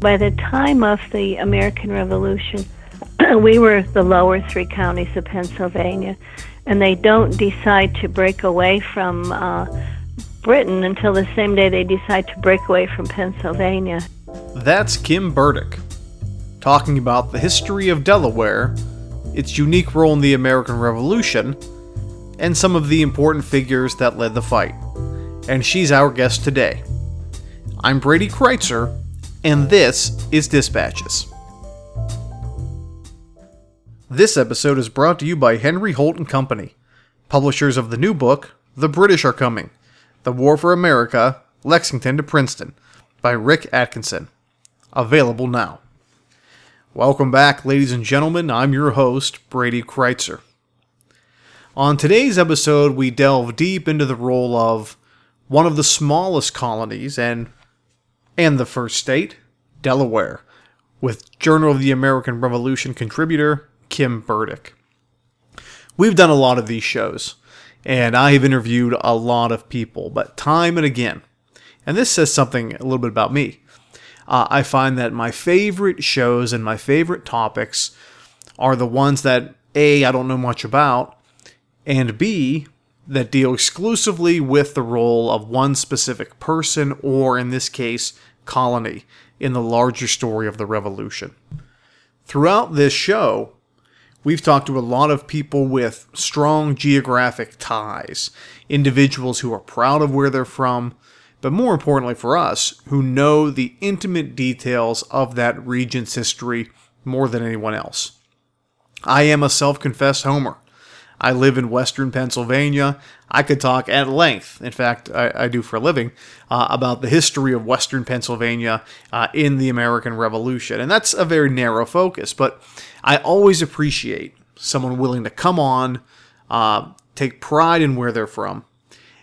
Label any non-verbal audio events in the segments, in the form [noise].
By the time of the American Revolution, [clears throat] we were the lower three counties of Pennsylvania, and they don't decide to break away from uh, Britain until the same day they decide to break away from Pennsylvania. That's Kim Burdick, talking about the history of Delaware, its unique role in the American Revolution, and some of the important figures that led the fight. And she's our guest today. I'm Brady Crytzer, and this is Dispatches. This episode is brought to you by Henry Holt and Company, publishers of the new book, The British Are Coming The War for America, Lexington to Princeton, by Rick Atkinson. Available now. Welcome back, ladies and gentlemen. I'm your host, Brady Crytzer. On today's episode, we delve deep into the role of one of the smallest colonies and and the first state, Delaware, with Journal of the American Revolution contributor Kim Burdick. We've done a lot of these shows, and I have interviewed a lot of people, but time and again, and this says something a little bit about me. Uh, I find that my favorite shows and my favorite topics are the ones that A, I don't know much about, and B, that deal exclusively with the role of one specific person, or in this case, colony in the larger story of the revolution. Throughout this show, we've talked to a lot of people with strong geographic ties, individuals who are proud of where they're from, but more importantly for us, who know the intimate details of that region's history more than anyone else. I am a self confessed homer. I live in Western Pennsylvania. I could talk at length, in fact, I, I do for a living, uh, about the history of Western Pennsylvania uh, in the American Revolution. And that's a very narrow focus, but I always appreciate someone willing to come on, uh, take pride in where they're from,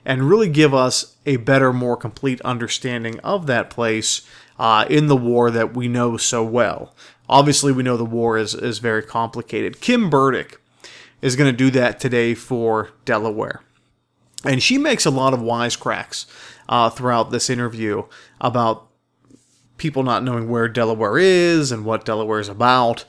and really give us a better, more complete understanding of that place uh, in the war that we know so well. Obviously, we know the war is, is very complicated. Kim Burdick is going to do that today for Delaware. And she makes a lot of wisecracks uh, throughout this interview about people not knowing where Delaware is and what Delaware is about.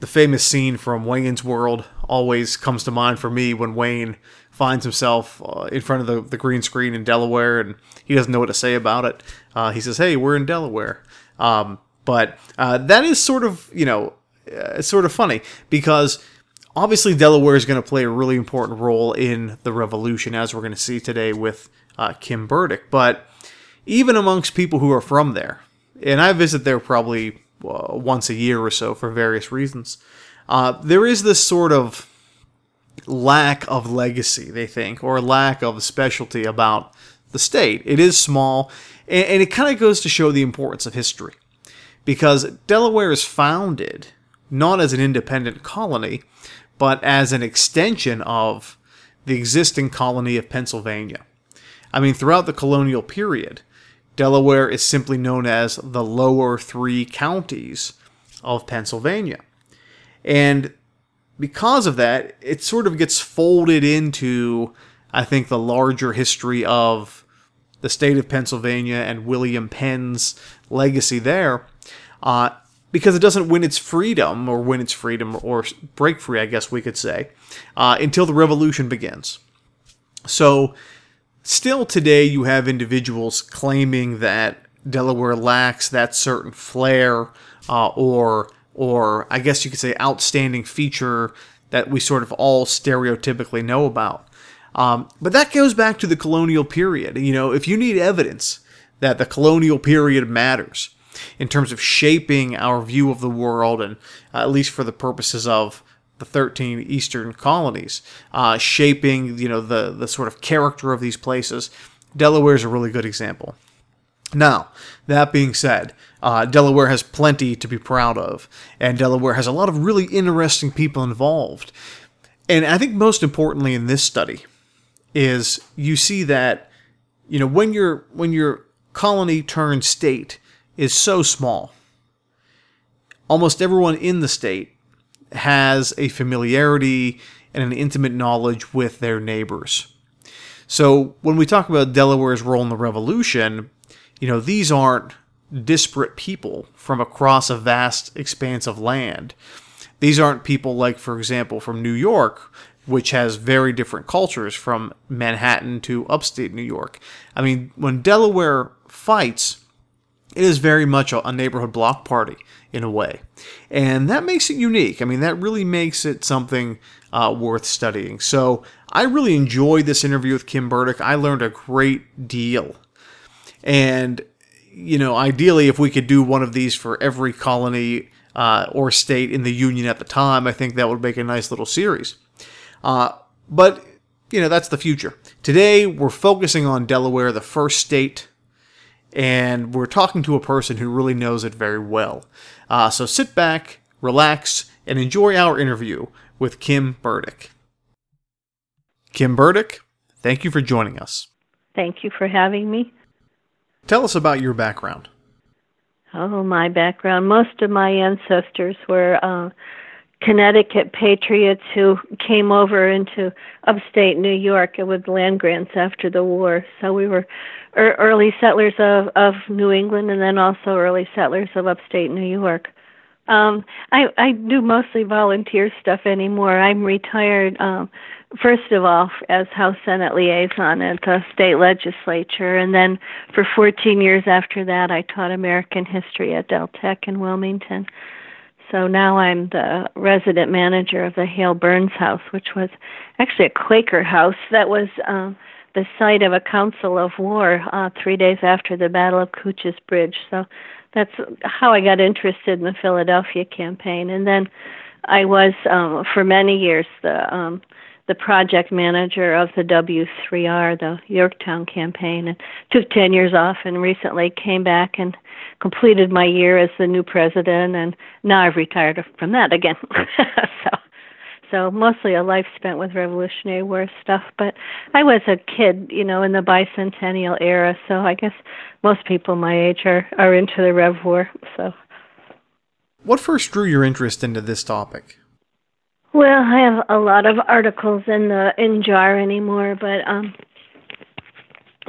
The famous scene from Wayne's World always comes to mind for me when Wayne finds himself uh, in front of the, the green screen in Delaware and he doesn't know what to say about it. Uh, he says, Hey, we're in Delaware. Um, but uh, that is sort of, you know, uh, sort of funny because obviously Delaware is going to play a really important role in the revolution, as we're going to see today with uh, Kim Burdick. But even amongst people who are from there, and I visit there probably uh, once a year or so for various reasons, uh, there is this sort of lack of legacy, they think, or lack of specialty about the state. It is small, and, and it kind of goes to show the importance of history. Because Delaware is founded not as an independent colony, but as an extension of the existing colony of Pennsylvania. I mean, throughout the colonial period, Delaware is simply known as the lower three counties of Pennsylvania. And because of that, it sort of gets folded into, I think, the larger history of the state of Pennsylvania and William Penn's legacy there. Uh, because it doesn't win its freedom or win its freedom or break free, I guess we could say, uh, until the revolution begins. So, still today, you have individuals claiming that Delaware lacks that certain flair uh, or, or I guess you could say, outstanding feature that we sort of all stereotypically know about. Um, but that goes back to the colonial period. You know, if you need evidence that the colonial period matters, in terms of shaping our view of the world, and uh, at least for the purposes of the 13 eastern colonies, uh, shaping you know the the sort of character of these places. Delaware is a really good example. Now, that being said, Uh, Delaware has plenty to be proud of, and Delaware has a lot of really interesting people involved. And I think most importantly in this study is you see that you know when your when your colony turned state is so small, almost everyone in the state has a familiarity and an intimate knowledge with their neighbors. So when we talk about Delaware's role in the Revolution, you know, these aren't disparate people from across a vast expanse of land. These aren't people like, for example, from New York, which has very different cultures from Manhattan to upstate New York. I mean, when Delaware fights, it is very much a, neighborhood block party in a way. And that makes it unique. I mean, that really makes it something uh, worth studying. So I really enjoyed this interview with Kim Burdick. I learned a great deal. And you know, ideally, if we could do one of these for every colony uh, or state in the Union at the time, I think that would make a nice little series. Uh, but, you know, that's the future. Today, we're focusing on Delaware, the first state, and we're talking to a person who really knows it very well. Uh, so sit back, relax, and enjoy our interview with Kim Burdick. Kim Burdick, thank you for joining us. Thank you for having me. Tell us about your background. Oh, my background. Most of my ancestors were uh, Connecticut patriots who came over into upstate New York with land grants after the war. So we were er- early settlers of, of New England and then also early settlers of upstate New York. Um, I, I do mostly volunteer stuff anymore. I'm retired um, first of all as House Senate liaison at the state legislature, and then for 14 years after that, I taught American history at Del Tech in Wilmington. So now I'm the resident manager of the Hale Byrnes House, which was actually a Quaker house that was um, the site of a council of war uh, three days after the Battle of Cooch's Bridge. So that's how I got interested in the Philadelphia campaign, and then I was um, for many years the um, the project manager of the W3R, the Yorktown campaign, and took 10 years off and recently came back and completed my year as the new president, and now I've retired from that again. [laughs] so, so mostly a life spent with Revolutionary War stuff. But I was a kid, you know, in the bicentennial era, so I guess most people my age are are into the Rev War. So, what first drew your interest into this topic? Well, I have a lot of articles in the in JAR anymore, but um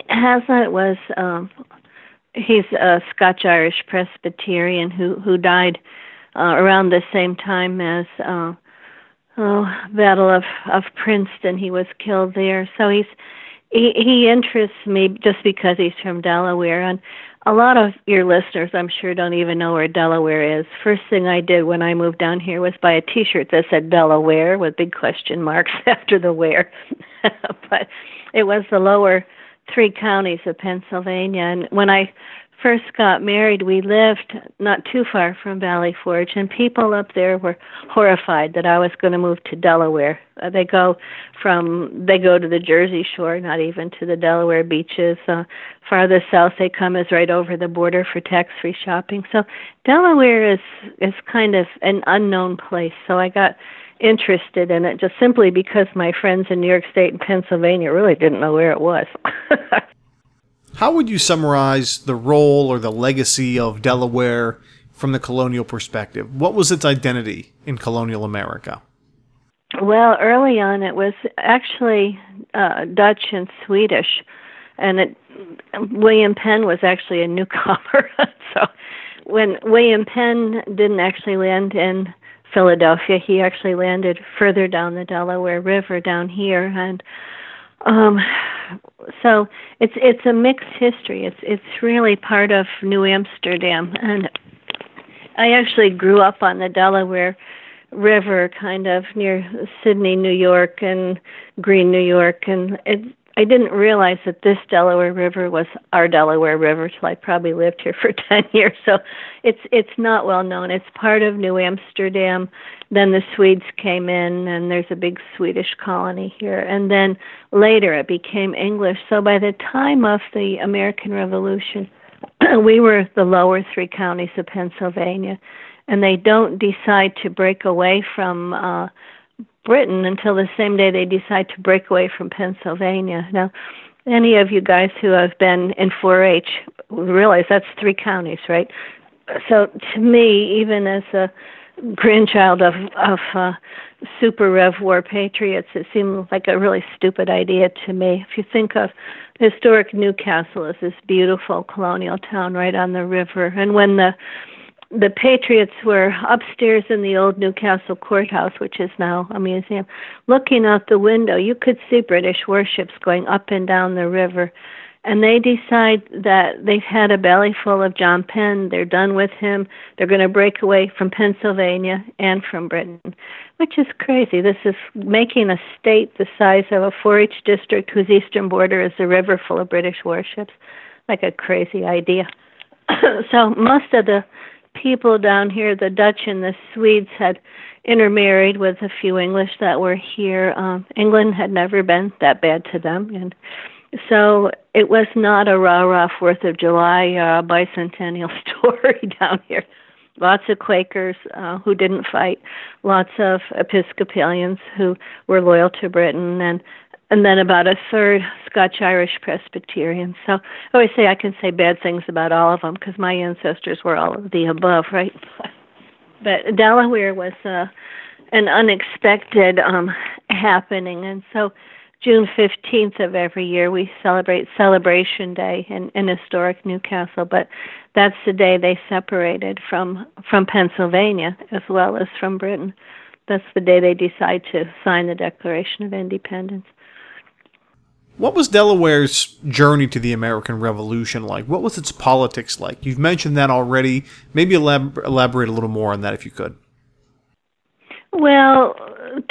Haslet was um he's a Scotch Irish Presbyterian who who died uh, around the same time as uh oh Battle of of Princeton. He was killed there. So he's he he interests me just because he's from Delaware and a lot of your listeners, I'm sure, don't even know where Delaware is. First thing I did when I moved down here was buy a T-shirt that said Delaware with big question marks [laughs] after the where. [laughs] but it was the lower three counties of Pennsylvania. And when I first got married, we lived not too far from Valley Forge, and people up there were horrified that I was going to move to Delaware. Uh, they go from they go to the Jersey Shore, not even to the Delaware beaches. Uh, farther south they come is right over the border for tax-free shopping. So Delaware is is kind of an unknown place. So I got interested in it just simply because my friends in New York State and Pennsylvania really didn't know where it was. [laughs] How would you summarize the role or the legacy of Delaware from the colonial perspective? What was its identity in colonial America? Well, early on, it was actually uh, Dutch and Swedish, and it, William Penn was actually a [laughs] newcomer. so, when William Penn didn't actually land in Philadelphia, he actually landed further down the Delaware River down here, and um, so it's it's a mixed history. It's it's really part of New Amsterdam, and I actually grew up on the Delaware River, kind of near Sidney, New York, and Greene, New York, and it I didn't realize that this Delaware River was our Delaware River till I probably lived here for [laughs] 10 years. So it's it's not well known. It's part of New Amsterdam. Then the Swedes came in and there's a big Swedish colony here. And then later it became English. So by the time of the American Revolution, [clears throat] we were the lower three counties of Pennsylvania, and they don't decide to break away from uh, Britain until the same day they decide to break away from Pennsylvania. Now, any of you guys who have been in 4-H realize that's three counties, right? So to me, even as a grandchild of of uh, super Rev War patriots, it seemed like a really stupid idea to me. If you think of historic New Castle as this beautiful colonial town right on the river, and when the the Patriots were upstairs in the old New Castle courthouse, which is now a museum. Looking out the window, you could see British warships going up and down the river. And they decide that they've had a belly full of John Penn. They're done with him. They're going to break away from Pennsylvania and from Britain, which is crazy. This is making a state the size of a 4 H district whose eastern border is a river full of British warships. Like a crazy idea. [coughs] so most of the people down here, the Dutch and the Swedes, had intermarried with a few English that were here. Um, England had never been that bad to them, and so it was not a rah rah Fourth of July uh, bicentennial [laughs] story [laughs] down here. Lots of Quakers uh, who didn't fight, lots of Episcopalians who were loyal to Britain, and and then about a third Scotch Irish Presbyterian. So I always say I can say bad things about all of them because my ancestors were all of the above, right? [laughs] But Delaware was uh, an unexpected um, happening, and so June 15th of every year we celebrate Separation Day in, in historic New Castle, but that's the day they separated from from Pennsylvania as well as from Britain. That's the day they decide to sign the Declaration of Independence. What was Delaware's journey to the American Revolution like? What was its politics like? You've mentioned that already. Maybe elab- elaborate a little more on that if you could. Well,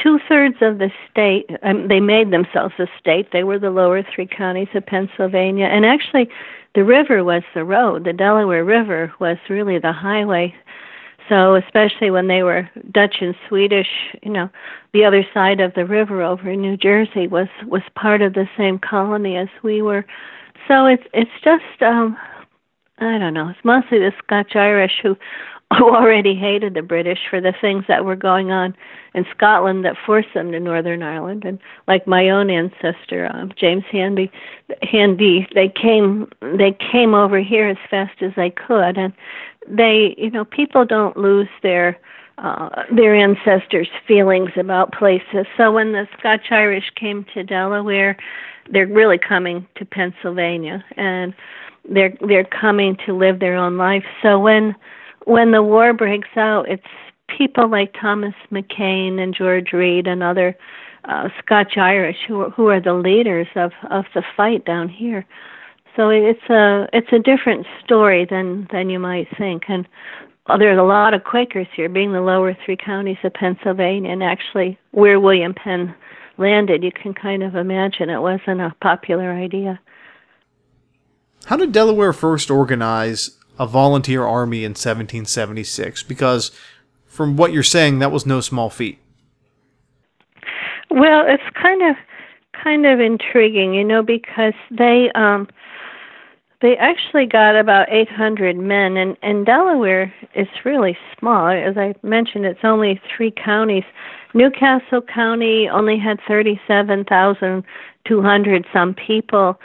two thirds of the state, um, they made themselves a state. They were the lower three counties of Pennsylvania. And actually, the river was the road. The Delaware River was really the highway so, especially when they were Dutch and Swedish, you know, the other side of the river over in New Jersey was was part of the same colony as we were. So it's it's just um I don't know. It's mostly the Scotch Irish who [laughs] who already hated the British for the things that were going on in Scotland that forced them to Northern Ireland. And like my own ancestor, um, James Handy, Handy, they came they came over here as fast as they could, and they, you know, people don't lose their uh, their ancestors' feelings about places. So when the Scotch Irish came to Delaware, they're really coming to Pennsylvania, and they're they're coming to live their own life. So when when the war breaks out, it's people like Thomas McKean and George Read and other uh, Scotch Irish who are, who are the leaders of of the fight down here. So it's a it's a different story than than you might think. And well, there's a lot of Quakers here, being the lower three counties of Pennsylvania, and actually where William Penn landed, you can kind of imagine it wasn't a popular idea. How did Delaware first organize a volunteer army in 1776? Because from what you're saying, that was no small feat. Well, it's kind of kind of intriguing, you know, because they um they actually got about 800 men, and, and Delaware is really small. As I mentioned, it's only three counties. New Castle County only had 37,200 some people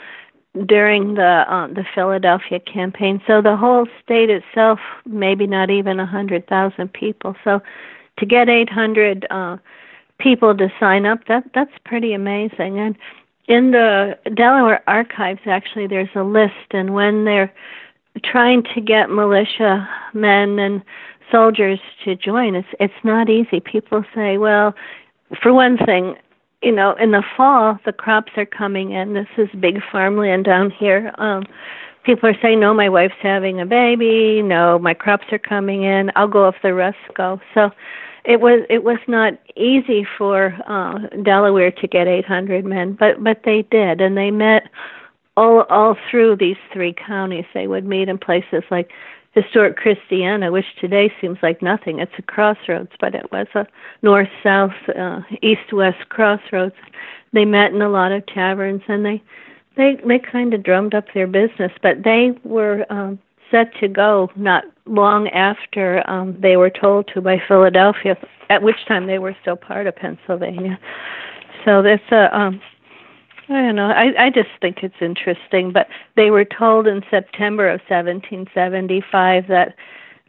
during the uh, the Philadelphia campaign. So the whole state itself, maybe not even a 100,000 people. So to get 800 uh, people to sign up, that that's pretty amazing. And in the Delaware archives, actually, there's a list, and when they're trying to get militia men and soldiers to join, it's it's not easy. People say, well, for one thing, you know, in the fall the crops are coming in. This is big farmland down here. Um, people are saying, no, my wife's having a baby. No, my crops are coming in. I'll go if the rest go. So it was it was not easy for uh, Delaware to get 800 men, but but they did, and they met all all through these three counties. They would meet in places like historic Christiana, which today seems like nothing. It's a crossroads, but it was a north south, uh, east west crossroads. They met in a lot of taverns, and they they they kind of drummed up their business, but they were um, set to go not long after um, they were told to by Philadelphia, at which time they were still part of Pennsylvania. So that's a um, I don't know. I I just think it's interesting, but they were told in September of 1775 that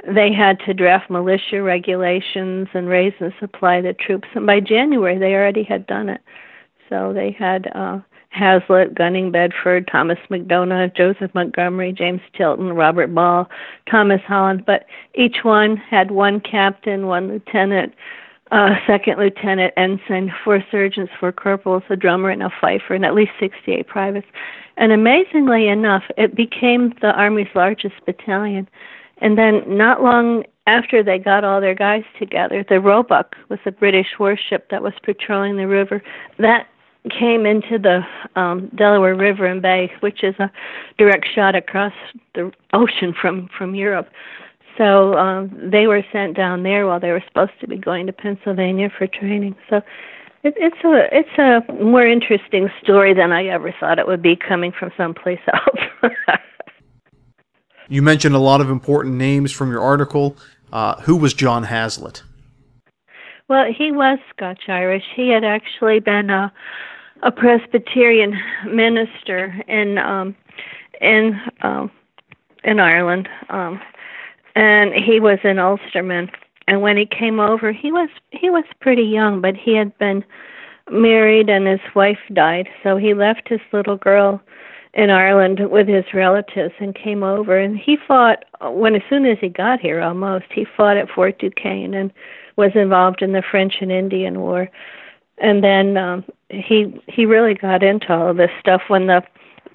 they had to draft militia regulations and raise and supply the troops, and by January they already had done it. So they had uh, Haslet, Gunning Bedford, Thomas McDonough, Joseph Montgomery, James Tilton, Robert Ball, Thomas Holland, but each one had one captain, one lieutenant, uh, second lieutenant, ensign, four sergeants, four corporals, a drummer, and a fifer, and at least 68 privates. And amazingly enough, it became the Army's largest battalion. And then, not long after they got all their guys together, the Roebuck was a British warship that was patrolling the river. That came into the um, Delaware River and Bay, which is a direct shot across the ocean from from Europe. So um, they were sent down there while they were supposed to be going to Pennsylvania for training. So it, it's a it's a more interesting story than I ever thought it would be coming from someplace [laughs] else. you mentioned a lot of important names from your article. Uh, who was John Haslet? Well, he was Scotch Irish. He had actually been a a Presbyterian minister in um, in um, in Ireland. Um, and he was an Ulsterman. And when he came over, he was he was pretty young, but he had been married and his wife died, so he left his little girl in Ireland with his relatives and came over. And he fought when as soon as he got here almost he fought at Fort Duquesne and was involved in the French and Indian War. And then um he he really got into all of this stuff. When the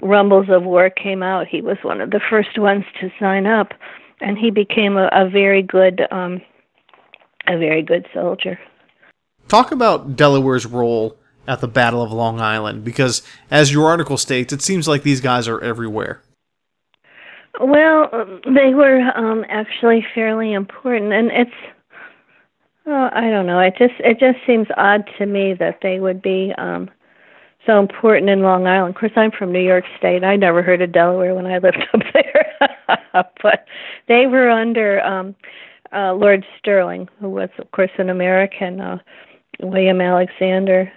rumbles of war came out he was one of the first ones to sign up and he became a, a very good um, a very good soldier. Talk about Delaware's role at the Battle of Long Island, because as your article states, it seems like these guys are everywhere. Well, they were um, actually fairly important, and it's oh, I don't know. It just it just seems odd to me that they would be um, so important in Long Island. Of course, I'm from New York State. I never heard of Delaware when I lived [laughs] up there, [laughs] but they were under um, uh, Lord Stirling, who was, of course, an American, uh, William Alexander,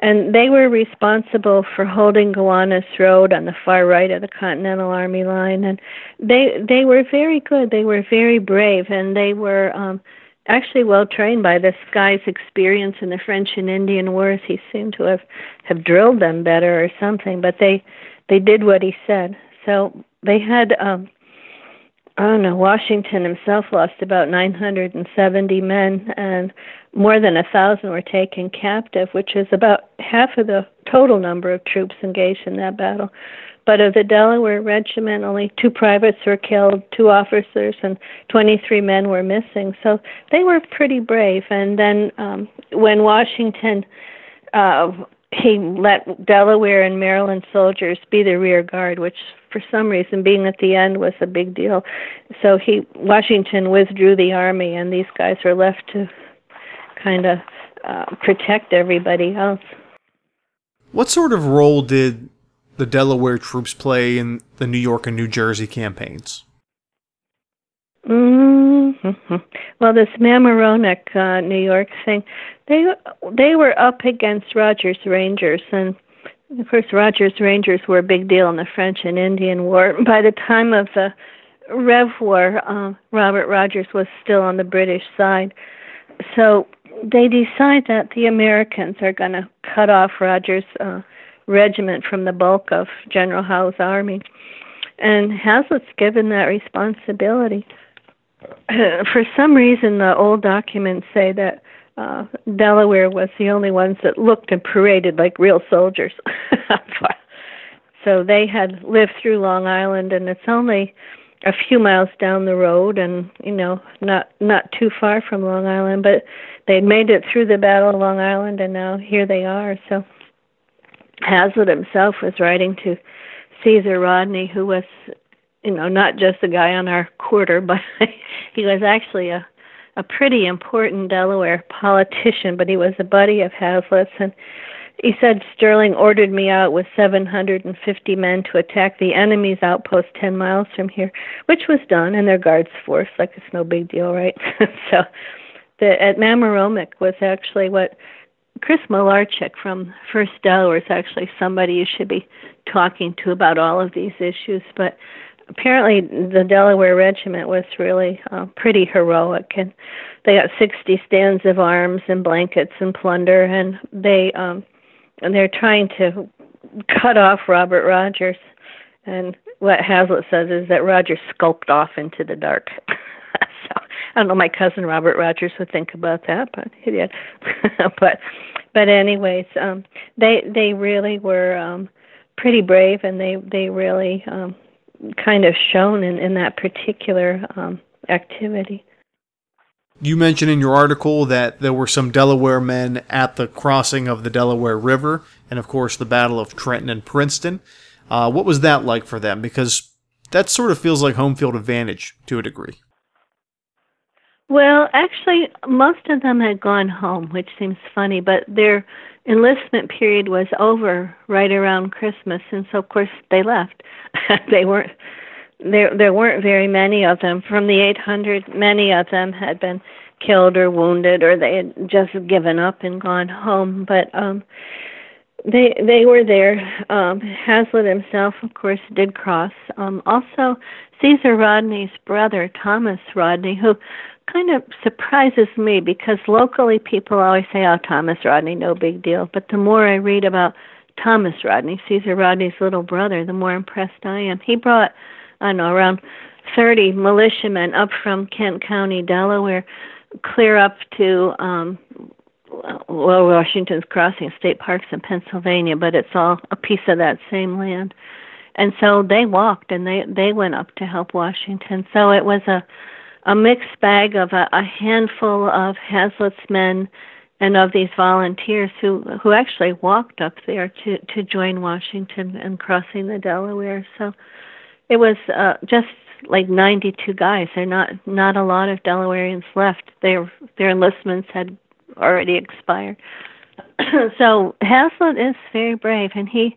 and they were responsible for holding Gowanus Road on the far right of the Continental Army line. And they they were very good. They were very brave, and they were. Um, actually well trained by this guy's experience in the French and Indian Wars. He seemed to have have drilled them better or something, but they they did what he said. So they had um I don't know, Washington himself lost about 970 men and more than a thousand were taken captive, which is about half of the total number of troops engaged in that battle. But of the Delaware Regiment, only two privates were killed, two officers, and 23 men were missing. So they were pretty brave. And then um, when Washington uh, he let Delaware and Maryland soldiers be the rear guard, which for some reason being at the end was a big deal. So he Washington withdrew the army, and these guys were left to kind of uh, protect everybody else. What sort of role did the Delaware troops play in the New York and New Jersey campaigns? Mm-hmm. Well, this Mamaroneck, uh, New York thing, they they were up against Rogers Rangers, and of course, Rogers Rangers were a big deal in the French and Indian War. [laughs] By the time of the Rev War, uh, Robert Rogers was still on the British side, so they decide that the Americans are going to cut off Rogers' uh, regiment from the bulk of General Howe's army. And Haslet's given that responsibility. [clears throat] For some reason, the old documents say that uh, Delaware was the only ones that looked and paraded like real soldiers. [laughs] so they had lived through Long Island, and it's only a few miles down the road, and you know, not not too far from Long Island. But they'd made it through the Battle of Long Island, and now here they are. So Haslet himself was writing to Caesar Rodney, who was, you know, not just a guy on our quarter, [laughs] but he was actually a a pretty important Delaware politician, but he was a buddy of Haslet's, and he said Stirling ordered me out with 750 men to attack the enemy's outpost 10 miles from here, which was done, and their guards force, like it's no big deal, right? [laughs] so the at Mamaroneck was actually what Chris Malarchik from First Delaware is actually somebody you should be talking to about all of these issues, but apparently the Delaware Regiment was really uh, pretty heroic, and they got 60 stands of arms and blankets and plunder, and they um, and they're trying to cut off Robert Rogers. And what Haslet says is that Rogers skulked off into the dark. [laughs] so I don't know. My cousin Robert Rogers would think about that, but he did. [laughs] but but anyways, um, they they really were um, pretty brave, and they they really um, kind of shone in, in that particular um, activity. You mentioned in your article that there were some Delaware men at the crossing of the Delaware River, and of course the Battle of Trenton and Princeton. Uh, what was that like for them? Because that sort of feels like home field advantage to a degree. Well, actually, most of them had gone home, which seems funny, but their enlistment period was over right around Christmas, and so of course they left. [laughs] they weren't there. There weren't very many of them. From the 800, many of them had been killed or wounded, or they had just given up and gone home. But um, they they were there. Um, Haslet himself, of course, did cross. Um, also, Caesar Rodney's brother, Thomas Rodney, who kind of surprises me because locally people always say, "Oh, Thomas Rodney, no big deal." But the more I read about Thomas Rodney, Caesar Rodney's little brother, the more impressed I am. He brought, I don't know, around 30 militiamen up from Kent County, Delaware, clear up to um well, Washington's Crossing State Parks in Pennsylvania, but it's all a piece of that same land. And so they walked and they they went up to help Washington. So it was a a mixed bag of a, a handful of Haslet's men and of these volunteers who who actually walked up there to to join Washington and crossing the Delaware. So it was uh, just like 92 guys. There not not a lot of Delawareans left. Their their enlistments had already expired. [clears throat] so Hazlitt is very brave, and he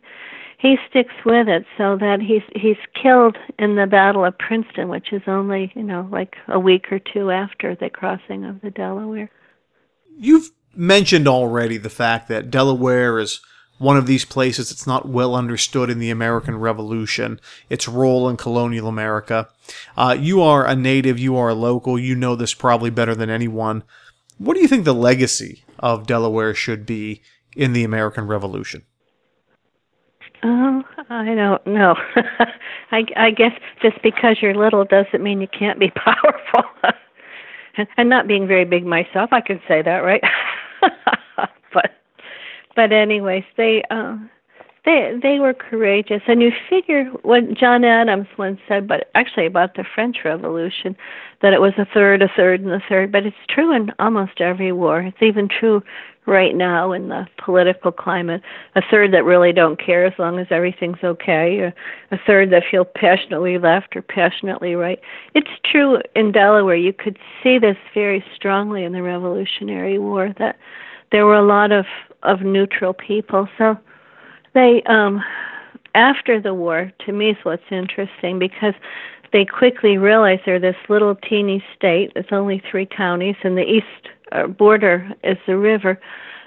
he sticks with it so that he's he's killed in the Battle of Princeton, which is only you know like a week or two after the crossing of the Delaware. You've mentioned already the fact that Delaware is one of these places that's not well understood in the American Revolution, its role in colonial America. Uh, you are a native, you are a local, you know this probably better than anyone. What do you think the legacy of Delaware should be in the American Revolution? Oh, I don't know. [laughs] I, I guess just because you're little doesn't mean you can't be [laughs] powerful. and, and not being very big myself, I can say that, right? [laughs] but but anyways, they uh, they they were courageous, and you figure what John Adams once said, but actually about the French Revolution, that it was a third, a third, and a third. But it's true in almost every war. It's even true right now in the political climate. A third that really don't care as long as everything's okay. A, third that feel passionately left or passionately right. It's true in Delaware. You could see this very strongly in the Revolutionary War that there were a lot of of neutral people. So they um after the war to me is what's interesting because they quickly realized they're this little teeny state. It's only three counties, in the east border is the river,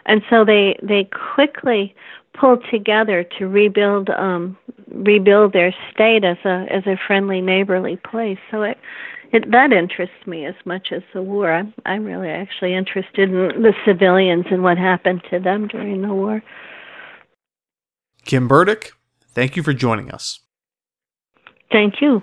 and so they they quickly pulled together to rebuild um, rebuild their state as a as a friendly neighborly place. So it, it that interests me as much as the war. I'm I'm really actually interested in the civilians and what happened to them during the war. Kim Burdick, thank you for joining us. Thank you.